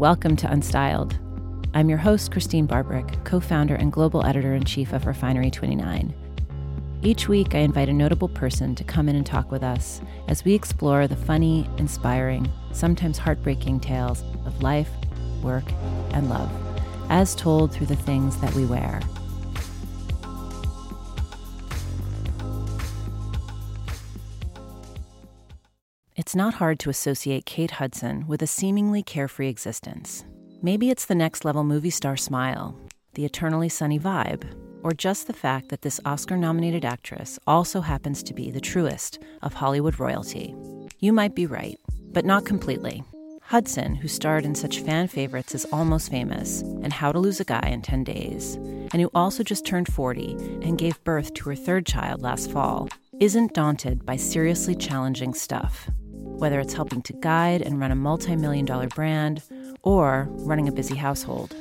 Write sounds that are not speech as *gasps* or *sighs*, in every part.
Welcome to Unstyled. I'm your host, Christene Barberich, co founder and global editor in chief of Refinery 29. Each week, I invite a notable person to come in and talk with us as we explore the funny, inspiring, sometimes heartbreaking tales of life, work, and love, as told through the things that we wear. It's not hard to associate Kate Hudson with a seemingly carefree existence. Maybe it's the next level movie star smile, the eternally sunny vibe, or just the fact that this Oscar nominated actress also happens to be the truest of Hollywood royalty. You might be right, but not completely. Hudson, who starred in such fan favorites as Almost Famous and How to Lose a Guy in 10 Days, and who also just turned 40 and gave birth to her third child last fall, isn't daunted by seriously challenging stuff whether it's helping to guide and run a multi million dollar brand or running a busy household.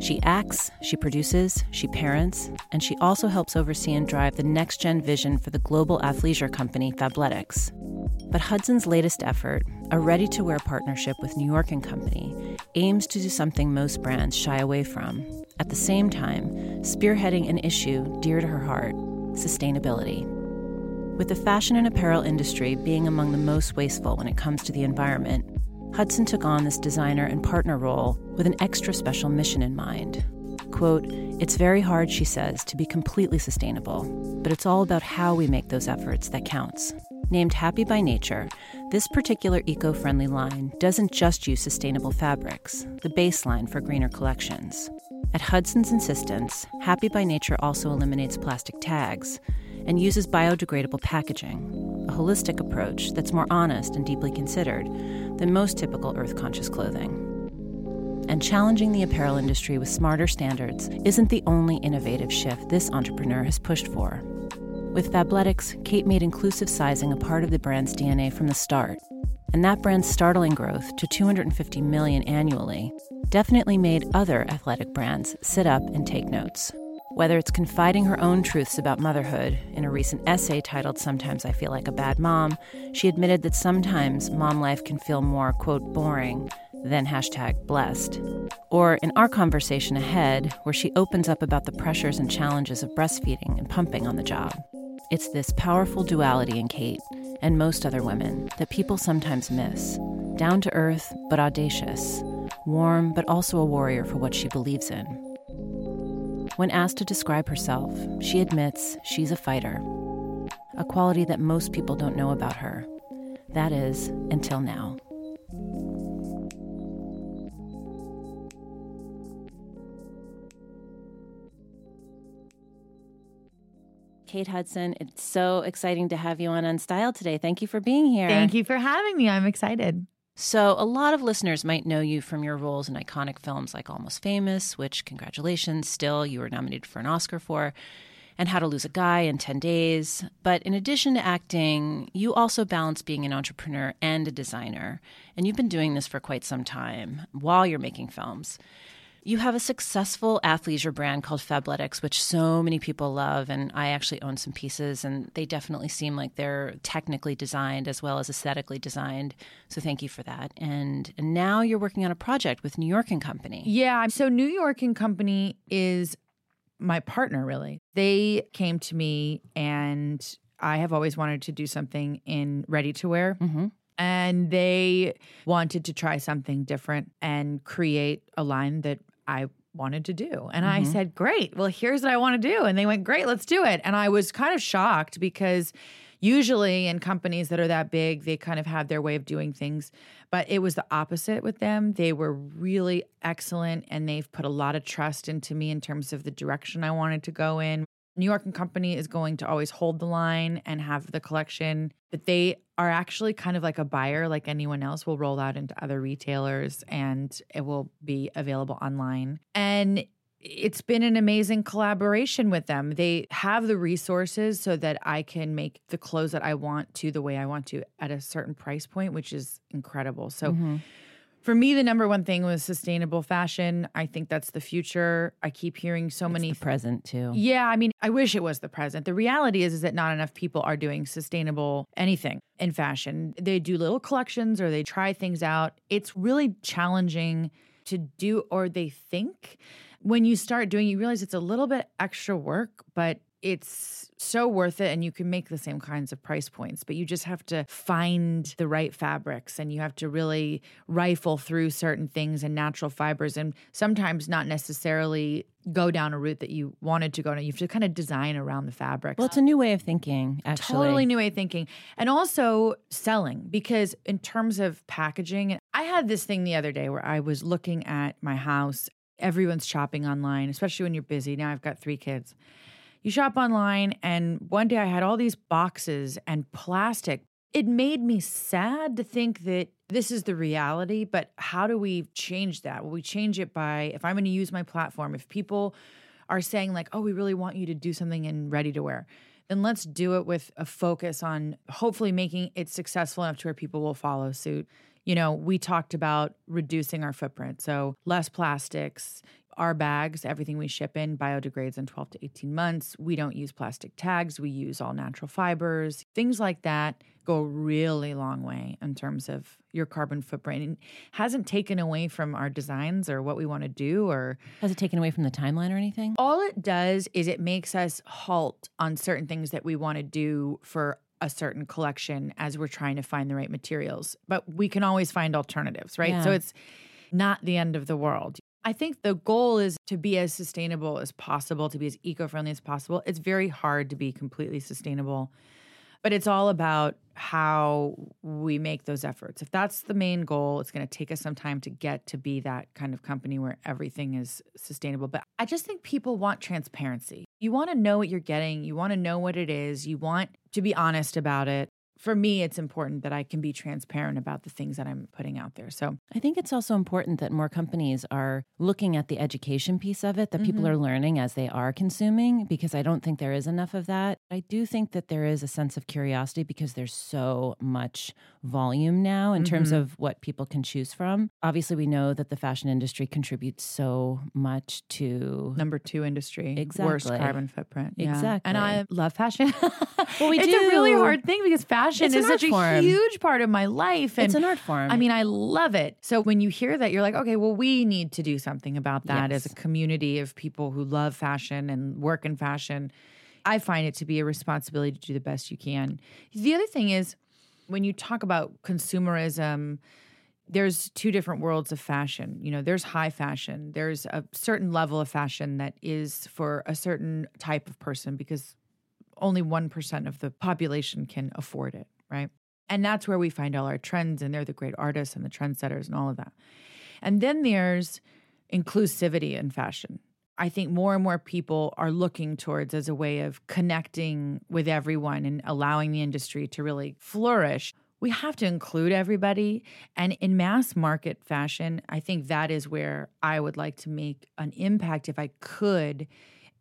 She acts, she produces, she parents, and she also helps oversee and drive the next gen vision for the global athleisure company Fabletics. But Hudson's latest effort, a ready to wear partnership with New York and Company, aims to do something most brands shy away from. At the same time, spearheading an issue dear to her heart sustainability. With the fashion and apparel industry being among the most wasteful when it comes to the environment, Hudson took on this designer and partner role with an extra special mission in mind. Quote, It's very hard, she says, to be completely sustainable, but it's all about how we make those efforts that counts. Named Happy by Nature, this particular eco friendly line doesn't just use sustainable fabrics, the baseline for greener collections. At Hudson's insistence, Happy by Nature also eliminates plastic tags and uses biodegradable packaging, a holistic approach that's more honest and deeply considered than most typical earth conscious clothing. And challenging the apparel industry with smarter standards isn't the only innovative shift this entrepreneur has pushed for. With Fabletics, Kate made inclusive sizing a part of the brand's DNA from the start, and that brand's startling growth to 250 million annually definitely made other athletic brands sit up and take notes. Whether it's confiding her own truths about motherhood in a recent essay titled Sometimes I Feel Like a Bad Mom, she admitted that sometimes mom life can feel more, quote, boring than hashtag blessed. Or in our conversation ahead, where she opens up about the pressures and challenges of breastfeeding and pumping on the job. It's this powerful duality in Kate and most other women that people sometimes miss. Down to earth, but audacious. Warm, but also a warrior for what she believes in. When asked to describe herself, she admits she's a fighter, a quality that most people don't know about her. That is, until now. Kate Hudson, it's so exciting to have you on Unstyled today. Thank you for being here. Thank you for having me. I'm excited. So, a lot of listeners might know you from your roles in iconic films like Almost Famous, which, congratulations, still you were nominated for an Oscar for, and How to Lose a Guy in 10 Days. But in addition to acting, you also balance being an entrepreneur and a designer. And you've been doing this for quite some time while you're making films. You have a successful athleisure brand called Fabletics, which so many people love. And I actually own some pieces, and they definitely seem like they're technically designed as well as aesthetically designed. So thank you for that. And, and now you're working on a project with New York and Company. Yeah. So New York and Company is my partner, really. They came to me, and I have always wanted to do something in ready to wear. Mm-hmm and they wanted to try something different and create a line that I wanted to do. And mm-hmm. I said, Great, well, here's what I want to do. And they went, Great, let's do it. And I was kind of shocked because usually in companies that are that big, they kind of have their way of doing things. But it was the opposite with them. They were really excellent and they've put a lot of trust into me in terms of the direction I wanted to go in. New York and Company is going to always hold the line and have the collection, but they are actually kind of like a buyer, like anyone else, will roll out into other retailers and it will be available online. And it's been an amazing collaboration with them. They have the resources so that I can make the clothes that I want to the way I want to at a certain price point, which is incredible. So, mm-hmm For me, the number one thing was sustainable fashion. I think that's the future. I keep hearing so It's many the present too. Yeah, I mean, I wish it was the present. The reality is is that not enough people are doing sustainable anything in fashion. They do little collections or they try things out. It's really challenging to do or they think when you start doing you realize it's a little bit extra work, but it's so worth it and you can make the same kinds of price points but you just have to find the right fabrics and you have to really rifle through certain things and natural fibers and sometimes not necessarily go down a route that you wanted to go down you have to kind of design around the fabrics Well, it's a new way of thinking, actually. Totally new way of thinking. And also selling, because in terms of packaging, I had this thing the other day where I was looking at my house. Everyone's shopping online, especially when you're busy. Now I've got three kids. You shop online, and one day I had all these boxes and plastic. It made me sad to think that this is the reality, but how do we change that? Well, we change it by if I'm going to use my platform, if people are saying, like, oh, we really want you to do something in ready to wear, then let's do it with a focus on hopefully making it successful enough to where people will follow suit. You know, we talked about reducing our footprint. So less plastics, our bags, everything we ship in biodegrades in 12 to 18 months. We don't use plastic tags. We use all natural fibers. Things like that go a really long way in terms of your carbon footprint. And hasn't taken away from our designs or what we want to do or Has it taken away from the timeline or anything? all it does is it makes us halt on certain things that we want to do for a certain collection as we're trying to find the right materials. But we can always find alternatives, right? So it's not the end of the world. I think the goal is to be as sustainable as possible, to be as eco friendly as possible. It's very hard to be completely sustainable, but it's all about how we make those efforts. If that's the main goal, it's going to take us some time to get to be that kind of company where everything is sustainable. But I just think people want transparency. You want to know what you're getting, you want to know what it is, you want to be honest about it. For me, it's important that I can be transparent about the things that I'm putting out there. So, I think it's also important that more companies are looking at the education piece of it, that people mm-hmm. are learning as they are consuming, because I don't think there is enough of that. I do think that there is a sense of curiosity because there's so much volume now in terms mm-hmm. of what people can choose from. Obviously, we know that the fashion industry contributes so much to. number two industry, worst carbon footprint. Yeah. Exactly. And I love fashion. *laughs* Well, we it's a really hard thing because fashion It's is such art a huge part of my life. And It's an art form. I mean, I love it. So when you hear that, you're like, okay, well, we need to do something about that as a community of people who love fashion and work in fashion. I find it to be a responsibility to do the best you can. The other thing is when you talk about consumerism, there's two different worlds of fashion. You know, there's high fashion. There's a certain level of fashion that is for a certain type of person because only 1% of the population can afford it, right? And that's where we find all our trends, and they're the great artists and the trendsetters and all of that. And then there's inclusivity in fashion. I think more and more people are looking towards as a way of connecting with everyone and allowing the industry to really flourish. We have to include everybody. And in mass market fashion, I think that is where I would like to make an impact if I could,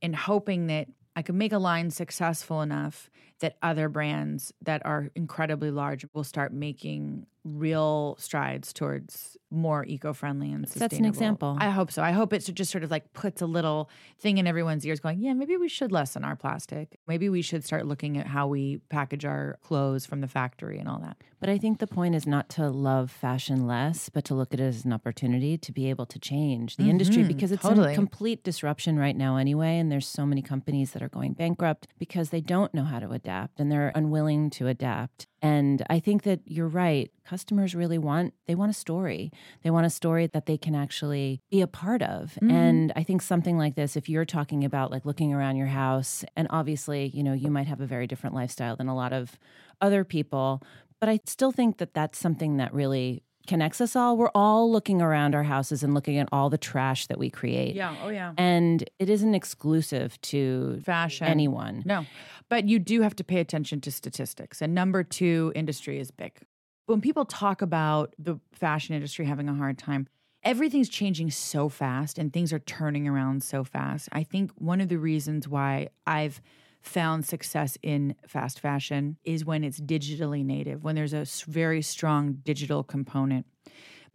in hoping that I could make a line successful enough that other brands that are incredibly large will start making real strides towards more eco-friendly and sustainable. That's an example. I hope so. I hope it just sort of like puts a little thing in everyone's ears going, yeah, maybe we should lessen our plastic. Maybe we should start looking at how we package our clothes from the factory and all that. But I think the point is not to love fashion less, but to look at it as an opportunity to be able to change the industry mm-hmm. because it's totally. in complete disruption right now anyway. And there's so many companies that are going bankrupt because they don't know how to adapt and they're unwilling to adapt. And I think that you're right. Customers really want, they want a story. They want a story that they can actually be a part of. Mm-hmm. And I think something like this, if you're talking about like looking around your house, and obviously, you know, you might have a very different lifestyle than a lot of other people, but I still think that that's something that really connects us all. We're all looking around our houses and looking at all the trash that we create. Yeah. Oh, yeah. And it isn't exclusive to Fashion. anyone. No, but you do have to pay attention to statistics. And number two, industry is big. When people talk about the fashion industry having a hard time, everything's changing so fast and things are turning around so fast. I think one of the reasons why I've found success in fast fashion is when it's digitally native, when there's a very strong digital component.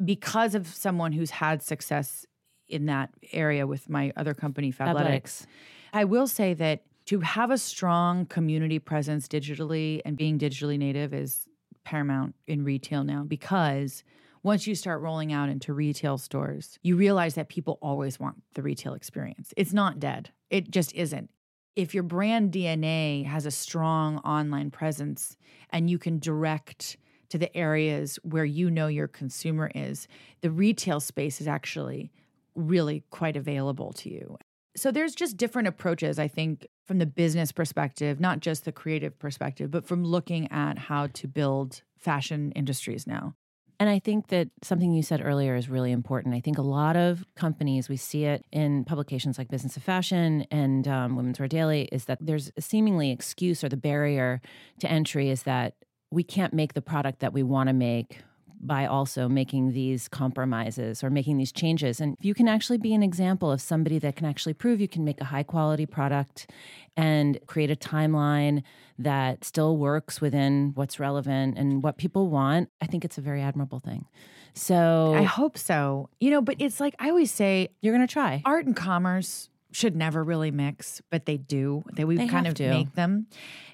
because of someone who's had success in that area with my other company, Fabletics, I will say that to have a strong community presence digitally and being digitally native is paramount in retail now because once you start rolling out into retail stores, you realize that people always want the retail experience. It's not dead, it just isn't. If your brand DNA has a strong online presence and you can direct to the areas where you know your consumer is, the retail space is actually really quite available to you. So there's just different approaches, I think, from the business perspective, not just the creative perspective, but from looking at how to build fashion industries now. And I think that something you said earlier is really important. I think a lot of companies, we see it in publications like Business of Fashion and um, Women's Wear Daily, is that there's a seemingly excuse or the barrier to entry is that we can't make the product that we want to make by also making these compromises or making these changes. And if you can actually be an example of somebody that can actually prove you can make a high quality product and create a timeline that still works within what's relevant and what people want. I think it's a very admirable thing. So I hope so. You know, but it's like I always say you're going to try. Art and commerce should never really mix, but they do. They we They kind of to. make them.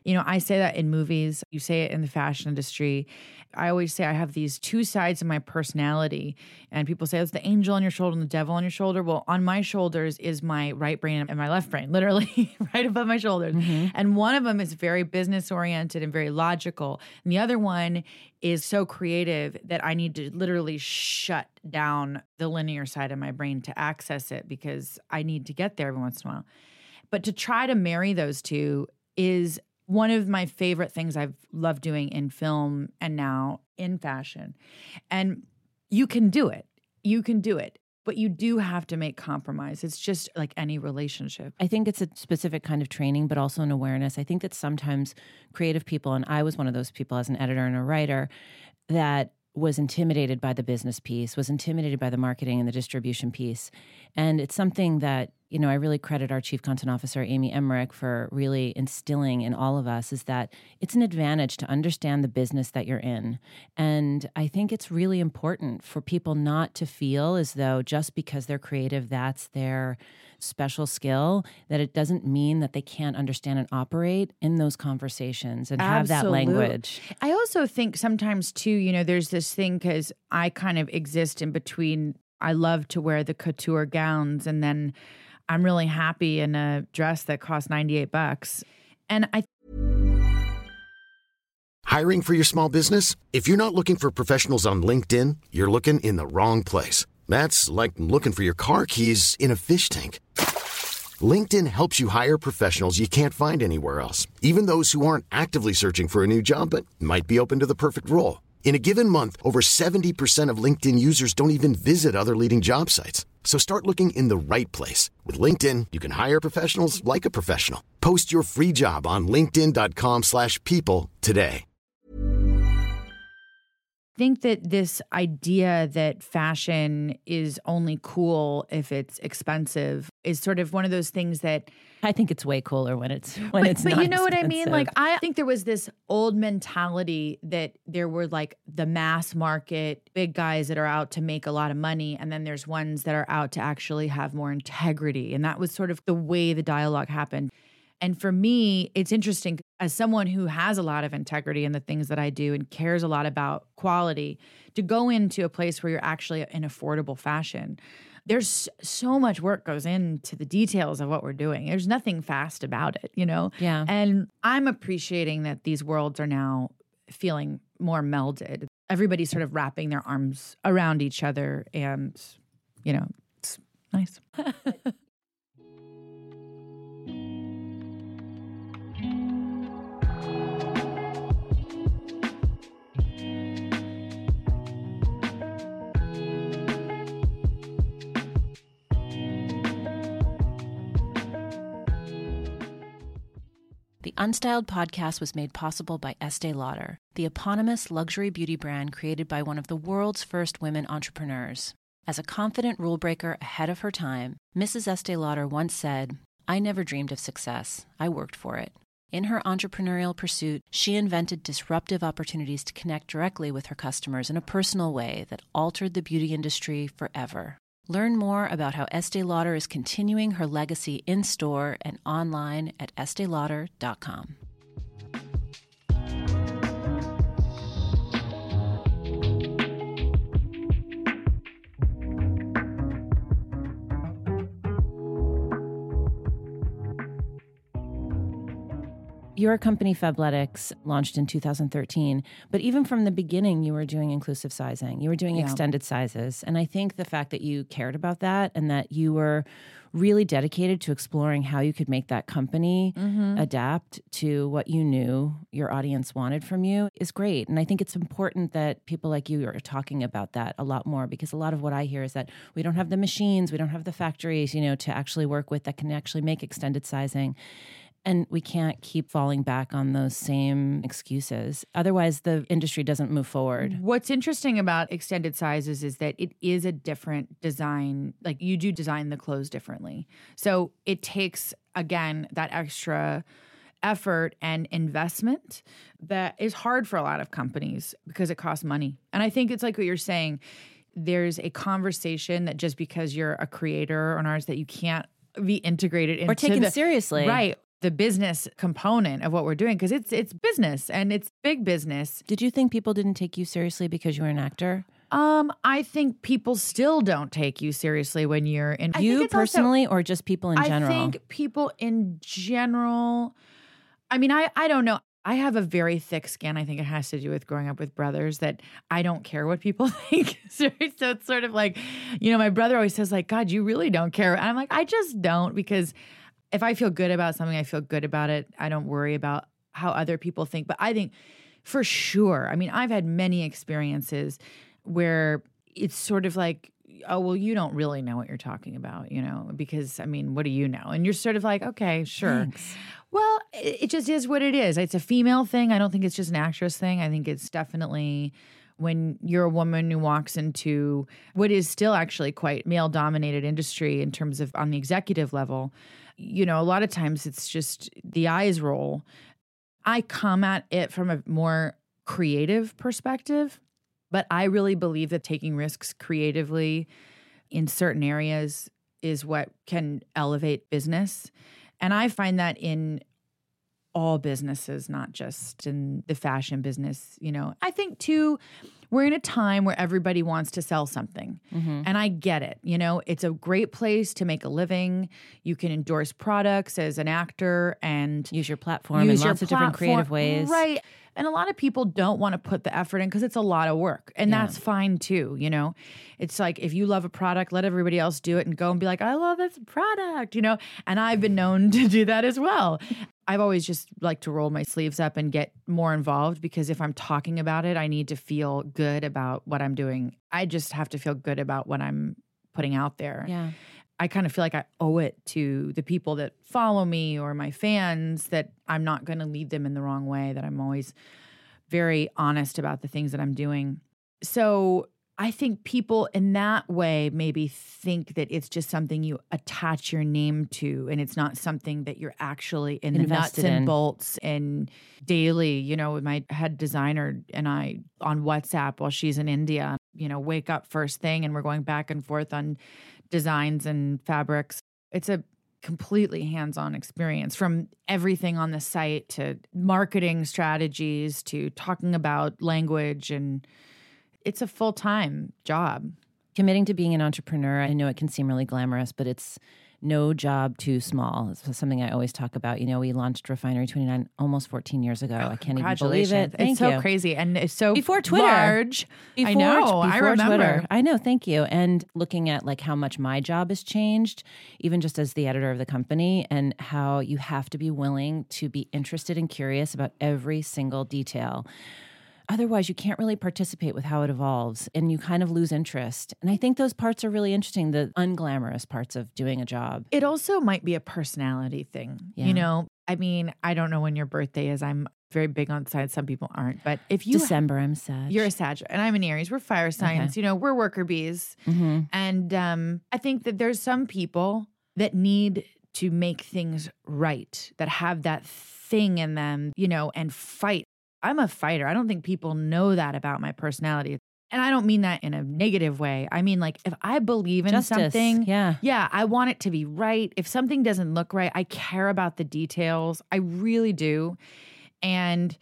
You know, I say that in movies. You say it in the fashion industry. I always say I have these two sides of my personality, and people say it's the angel on your shoulder and the devil on your shoulder. Well, on my shoulders is my right brain and my left brain, *laughs* literally right above my shoulders. Mm-hmm. And one of them is very business oriented and very logical, and the other one is so creative that I need to literally shut down the linear side of my brain to access it because I need to get there every once in a while. But to try to marry those two is one of my favorite things I've loved doing in film and now in fashion. And you can do it. You can do it. But you do have to make compromise. It's just like any relationship. I think it's a specific kind of training, but also an awareness. I think that sometimes creative people, and I was one of those people as an editor and a writer, that was intimidated by the business piece, was intimidated by the marketing and the distribution piece. And it's something that, you know, I really credit our chief content officer, Amy Emmerich, for really instilling in all of us is that it's an advantage to understand the business that you're in. And I think it's really important for people not to feel as though just because they're creative, that's their special skill, that it doesn't mean that they can't understand and operate in those conversations and have that language. I also think sometimes too, you know, there's this thing because I kind of exist in between. I love to wear the couture gowns, and then I'm really happy in a dress that costs 98 bucks. And I Hiring for your small business? If you're not looking for professionals on LinkedIn, you're looking in the wrong place. That's like looking for your car keys in a fish tank. LinkedIn helps you hire professionals you can't find anywhere else, even those who aren't actively searching for a new job but might be open to the perfect role. In a given month, over 70% of LinkedIn users don't even visit other leading job sites. So start looking in the right place. With LinkedIn, you can hire professionals like a professional. Post your free job on linkedin.com/people slash people today. think that this idea that fashion is only cool if it's expensive is sort of one of those things that I think it's way cooler when it's when but, it's but you know what I mean? Like I think there was this old mentality that there were like the mass market big guys that are out to make a lot of money and then there's ones that are out to actually have more integrity and that was sort of the way the dialogue happened. And for me, it's interesting as someone who has a lot of integrity in the things that I do and cares a lot about quality to go into a place where you're actually in affordable fashion. There's so much work goes into the details of what we're doing. There's nothing fast about it, you know? Yeah. And I'm appreciating that these worlds are now feeling more melded. Everybody's sort of wrapping their arms around each other and, you know, it's nice. *laughs* Unstyled podcast was made possible by Estee Lauder, the eponymous luxury beauty brand created by one of the world's first women entrepreneurs. As a confident rule breaker ahead of her time, Mrs. Estee Lauder once said, I never dreamed of success. I worked for it. In her entrepreneurial pursuit, she invented disruptive opportunities to connect directly with her customers in a personal way that altered the beauty industry forever. Learn more about how Estee Lauder is continuing her legacy in store and online at esteelauder.com. your company Fabletics launched in 2013, but even from the beginning, you were doing inclusive sizing. You were doing yeah. extended sizes, and I think the fact that you cared about that and that you were really dedicated to exploring how you could make that company mm-hmm. adapt to what you knew your audience wanted from you is great. And I think it's important that people like you are talking about that a lot more because a lot of what I hear is that we don't have the machines, we don't have the factories, you know, to actually work with that can actually make extended sizing. And we can't keep falling back on those same excuses. Otherwise, the industry doesn't move forward. What's interesting about extended sizes is that it is a different design. Like you do design the clothes differently. So it takes, again, that extra effort and investment that is hard for a lot of companies because it costs money. And I think it's like what you're saying there's a conversation that just because you're a creator or an artist that you can't be integrated into or taken the, seriously, right? The business component of what we're doing because it's it's business and it's big business. Did you think people didn't take you seriously because you were an actor? Um, I think people still don't take you seriously when you're in you personally also, or just people in general. I think people in general. I mean, I I don't know. I have a very thick skin. I think it has to do with growing up with brothers that I don't care what people *laughs* think. so it's sort of like, you know, my brother always says like, "God, you really don't care." And I'm like, I just don't because if I feel good about something, I feel good about it. I don't worry about how other people think. But I think for sure, I mean, I've had many experiences where it's sort of like, oh, well, you don't really know what you're talking about, you know, because I mean, what do you know? And you're sort of like, okay, sure. Thanks. Well, it, it just is what it is. It's a female thing. I don't think it's just an actress thing. I think it's definitely when you're a woman who walks into what is still actually quite male dominated industry in terms of on the executive level you know, a lot of times it's just the eyes roll. I come at it from a more creative perspective, but I really believe that taking risks creatively in certain areas is what can elevate business. And I find that in all businesses, not just in the fashion business. You know, I think too, we're in a time where everybody wants to sell something. Mm-hmm. And I get it. You know, it's a great place to make a living. You can endorse products as an actor and use your platform use in lots of different creative ways. Right. And a lot of people don't want to put the effort in because it's a lot of work. And yeah. that's fine too, you know? It's like if you love a product, let everybody else do it and go and be like, I love this product, you know? And I've been known *laughs* to do that as well. I've always just like to roll my sleeves up and get more involved because if I'm talking about it, I need to feel good about what I'm doing. I just have to feel good about what I'm putting out there. Yeah. I kind of feel like I owe it to the people that follow me or my fans that I'm not going to lead them in the wrong way, that I'm always very honest about the things that I'm doing. So I think people in that way maybe think that it's just something you attach your name to and it's not something that you're actually in Invested the nuts and in. bolts and daily, you know, my head designer and I on WhatsApp while she's in India, you know, wake up first thing and we're going back and forth on designs and fabrics. It's a completely hands-on experience from everything on the site to marketing strategies to talking about language and it's a full time job. Committing to being an entrepreneur, I know it can seem really glamorous, but it's no job too small. It's something I always talk about. You know, we launched Refinery 29 almost 14 years ago. Oh, I can't even believe it. Thank it's you. so crazy and it's so before Twitter. Large. Before, I know. Before I remember. Twitter. I know. Thank you. And looking at like how much my job has changed, even just as the editor of the company, and how you have to be willing to be interested and curious about every single detail otherwise you can't really participate with how it evolves and you kind of lose interest. And I think those parts are really interesting, the unglamorous parts of doing a job. It also might be a personality thing. Yeah. You know, I mean, I don't know when your birthday is. I'm very big on signs. Some people aren't. But if you December, I'm Sag. You're a Sag, and I'm an Aries. We're fire signs. Okay. You know, we're worker bees. Mm-hmm. And um, I think that there's some people that need to make things right, that have that thing in them, you know, and fight. I'm a fighter. I don't think people know that about my personality. And I don't mean that in a negative way. I mean, like, if I believe in Justice, something, yeah. yeah, I want it to be right. If something doesn't look right, I care about the details. I really do. And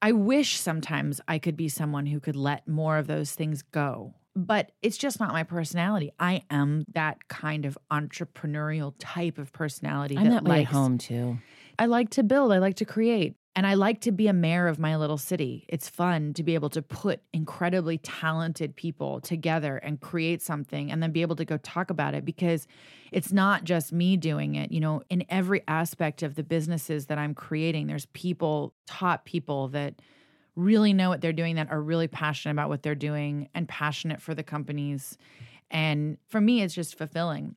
I wish sometimes I could be someone who could let more of those things go. But it's just not my personality. I am that kind of entrepreneurial type of personality. I'm that way at home too. I like to build, I like to create, and I like to be a mayor of my little city. It's fun to be able to put incredibly talented people together and create something and then be able to go talk about it because it's not just me doing it. You know, in every aspect of the businesses that I'm creating, there's people, top people that really know what they're doing, that are really passionate about what they're doing and passionate for the companies. And for me, it's just fulfilling.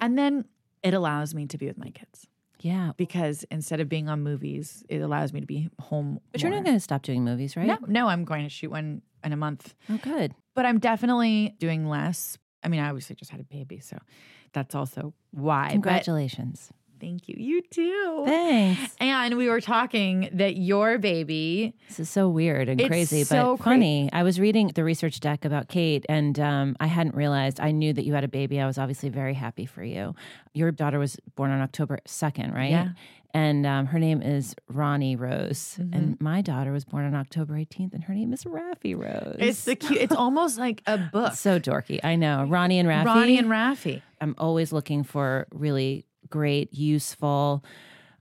And then it allows me to be with my kids Yeah. because instead of being on movies, it allows me to be home. But you're not going to stop doing movies, right? No, no, I'm going to shoot one in a month, Oh, good. but I'm definitely doing less. I mean, I obviously just had a baby, so that's also why. Congratulations. Thank you. You too. Thanks. And we were talking that your baby. This is so weird and It's crazy, so but cra- funny. I was reading the research deck about Kate, and um, I hadn't realized. I knew that you had a baby. I was obviously very happy for you. Your daughter was born on October second, right? Yeah. And um, her name is Rani Rose, Mm-hmm. and my daughter was born on October 18th, and her name is Raffi Rose. It's the cute. It's almost like a book. so dorky. I know. Rani and Raffi. Rani and Raffi. I'm always looking for really great, useful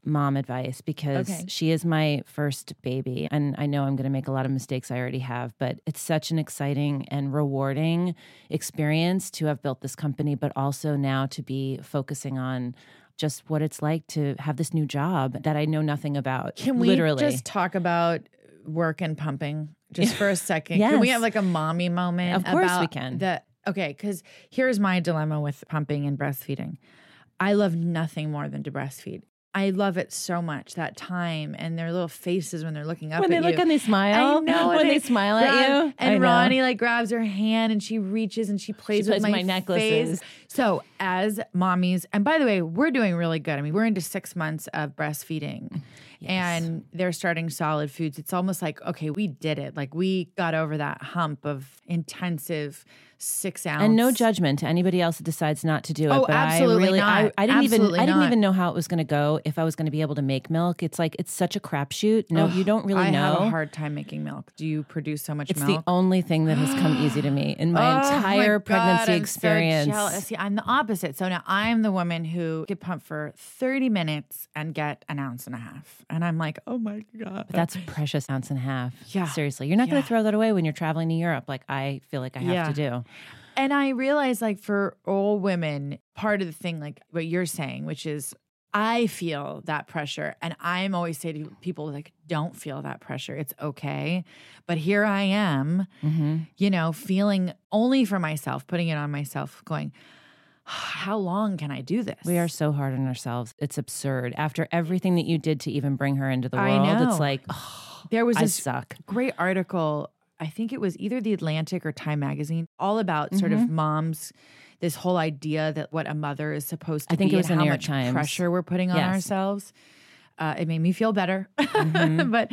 mom advice because Okay. she is my first baby. And I know I'm going to make a lot of mistakes. I already have, but it's such an exciting and rewarding experience to have built this company, but also now to be focusing on just what it's like to have this new job that I know nothing about. Can we literally just talk about work and pumping just for a *laughs* second? Can we have like a mommy moment? Of course we can. The, okay, because here's my dilemma with pumping and breastfeeding. I love nothing more than to breastfeed. I love it so much that time and their little faces when they're looking up when they look you. and they smile. I know *laughs* when and they, smile at you. And. Rani like grabs her hand and she reaches and she plays, plays with my, my necklaces. face. So as mommies, and by the way, we're doing really good. I mean, we're into six months of breastfeeding. And they're starting solid foods. It's almost like, okay, we did it. Like we got over that hump of intensive six ounce. and no judgment to anybody else that decides not to do it. Oh, but absolutely I really, I, not. I didn't Absolutely even, I didn't not. even know how it was going to go. If I was going to be able to make milk, it's like it's such a crapshoot. No, you don't really I know. have a hard time making milk. Do you produce so much it's milk? the only thing that has come easy to me *gasps* in my Oh entire God, pregnancy I'm experience. So. See, I'm the opposite. So now I'm the woman who could pump for 30 minutes and get an ounce and a half. And I'm like, oh my God. But that's a precious ounce and a half. Yeah. Seriously. You're not going to throw that away when you're traveling to Europe like I feel like I have Yeah. to do. And I realize, like, for all women, part of the thing, like what you're saying, which is, I feel that pressure. And I'm always say to people, like, don't feel that pressure. It's okay. But here I am, Mm-hmm. you know, feeling only for myself, putting it on myself, going, how long can I do this? We are so hard on ourselves. It's absurd. After everything that you did to even bring her into the world, know. it's like, oh, *sighs* There was I this suck. great article. I think it was either the Atlantic or Time Magazine, all about sort Mm-hmm. of moms. This whole idea that what a mother is supposed to I think be it was and how much Times. pressure we're putting on Yes. ourselves. Uh, it made me feel better, Mm-hmm. *laughs* but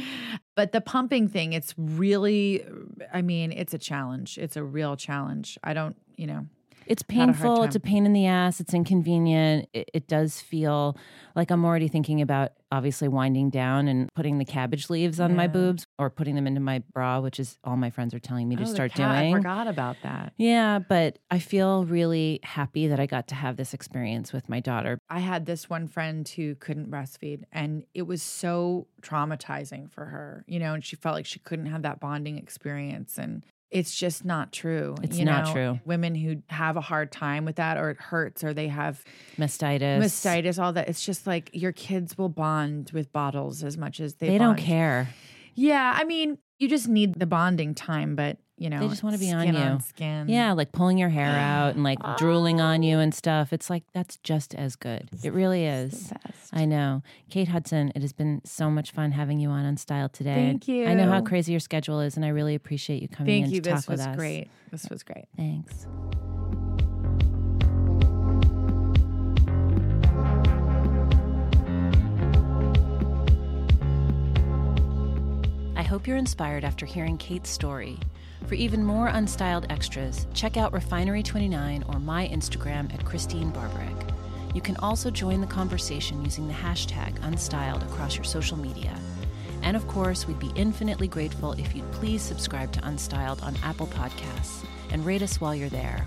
but the pumping thing, it's really, I mean, it's a challenge. It's a real challenge. I don't, you know, It's a painful. It's a pain in the ass. It's inconvenient. It, it does feel like I'm already thinking about obviously winding down and putting the cabbage leaves on my boobs or putting them into my bra, which is all my friends are telling me to Oh, the start cat, I doing. forgot about that. Yeah, but I feel really happy that I got to have this experience with my daughter. I had this one friend who couldn't breastfeed, and it was so traumatizing for her, you know, and she felt like she couldn't have that bonding experience. And it's just not true. It's you not know? true. Women who have a hard time with that, or it hurts, or they have Mastitis. mastitis, all that. It's just like your kids will bond with bottles as much as they They don't care. Yeah, I mean, you just need the bonding time, but you know, They just wanna be on skin you. skin. Yeah, like pulling your hair out and like drooling on you and stuff. It's like that's just as good. It really is. I know. Kate Hudson, it has been so much fun having you on Unstyled today. Thank you. I know how crazy your schedule is, and I really appreciate you coming Thank in you. to talk This with was us. great. This was great. Thanks. I hope you're inspired after hearing Kate's story. For even more unstyled extras, check out Refinery29 or my Instagram at Christene Barberich. You can also join the conversation using the hashtag unstyled across your social media. And of course, we'd be infinitely grateful if you'd please subscribe to Unstyled on Apple Podcasts and rate us while you're there.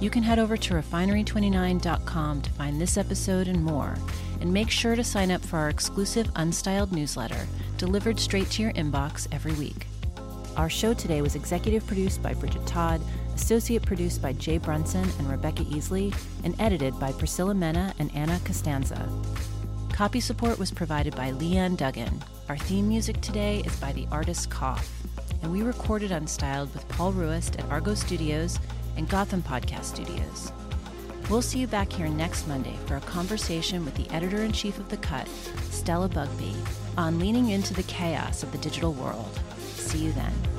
You can head over to refinery29.com to find this episode and more, and make sure to sign up for our exclusive Unstyled newsletter delivered straight to your inbox every week. Our show today was executive produced by Bridget Todd, associate produced by Jay Brunson and Rebecca Easley, and edited by Priscilla Mena and Anna Costanza. Copy support was provided by Leanne Duggan. Our theme music today is by the artist Koff, and we recorded Unstyled with Paul Ruest at Argot Studios and Gotham Podcast Studios. We'll see you back here next Monday for a conversation with the editor in chief of The Cut, Stella Bugbee, on leaning into the chaos of the digital world. See you then.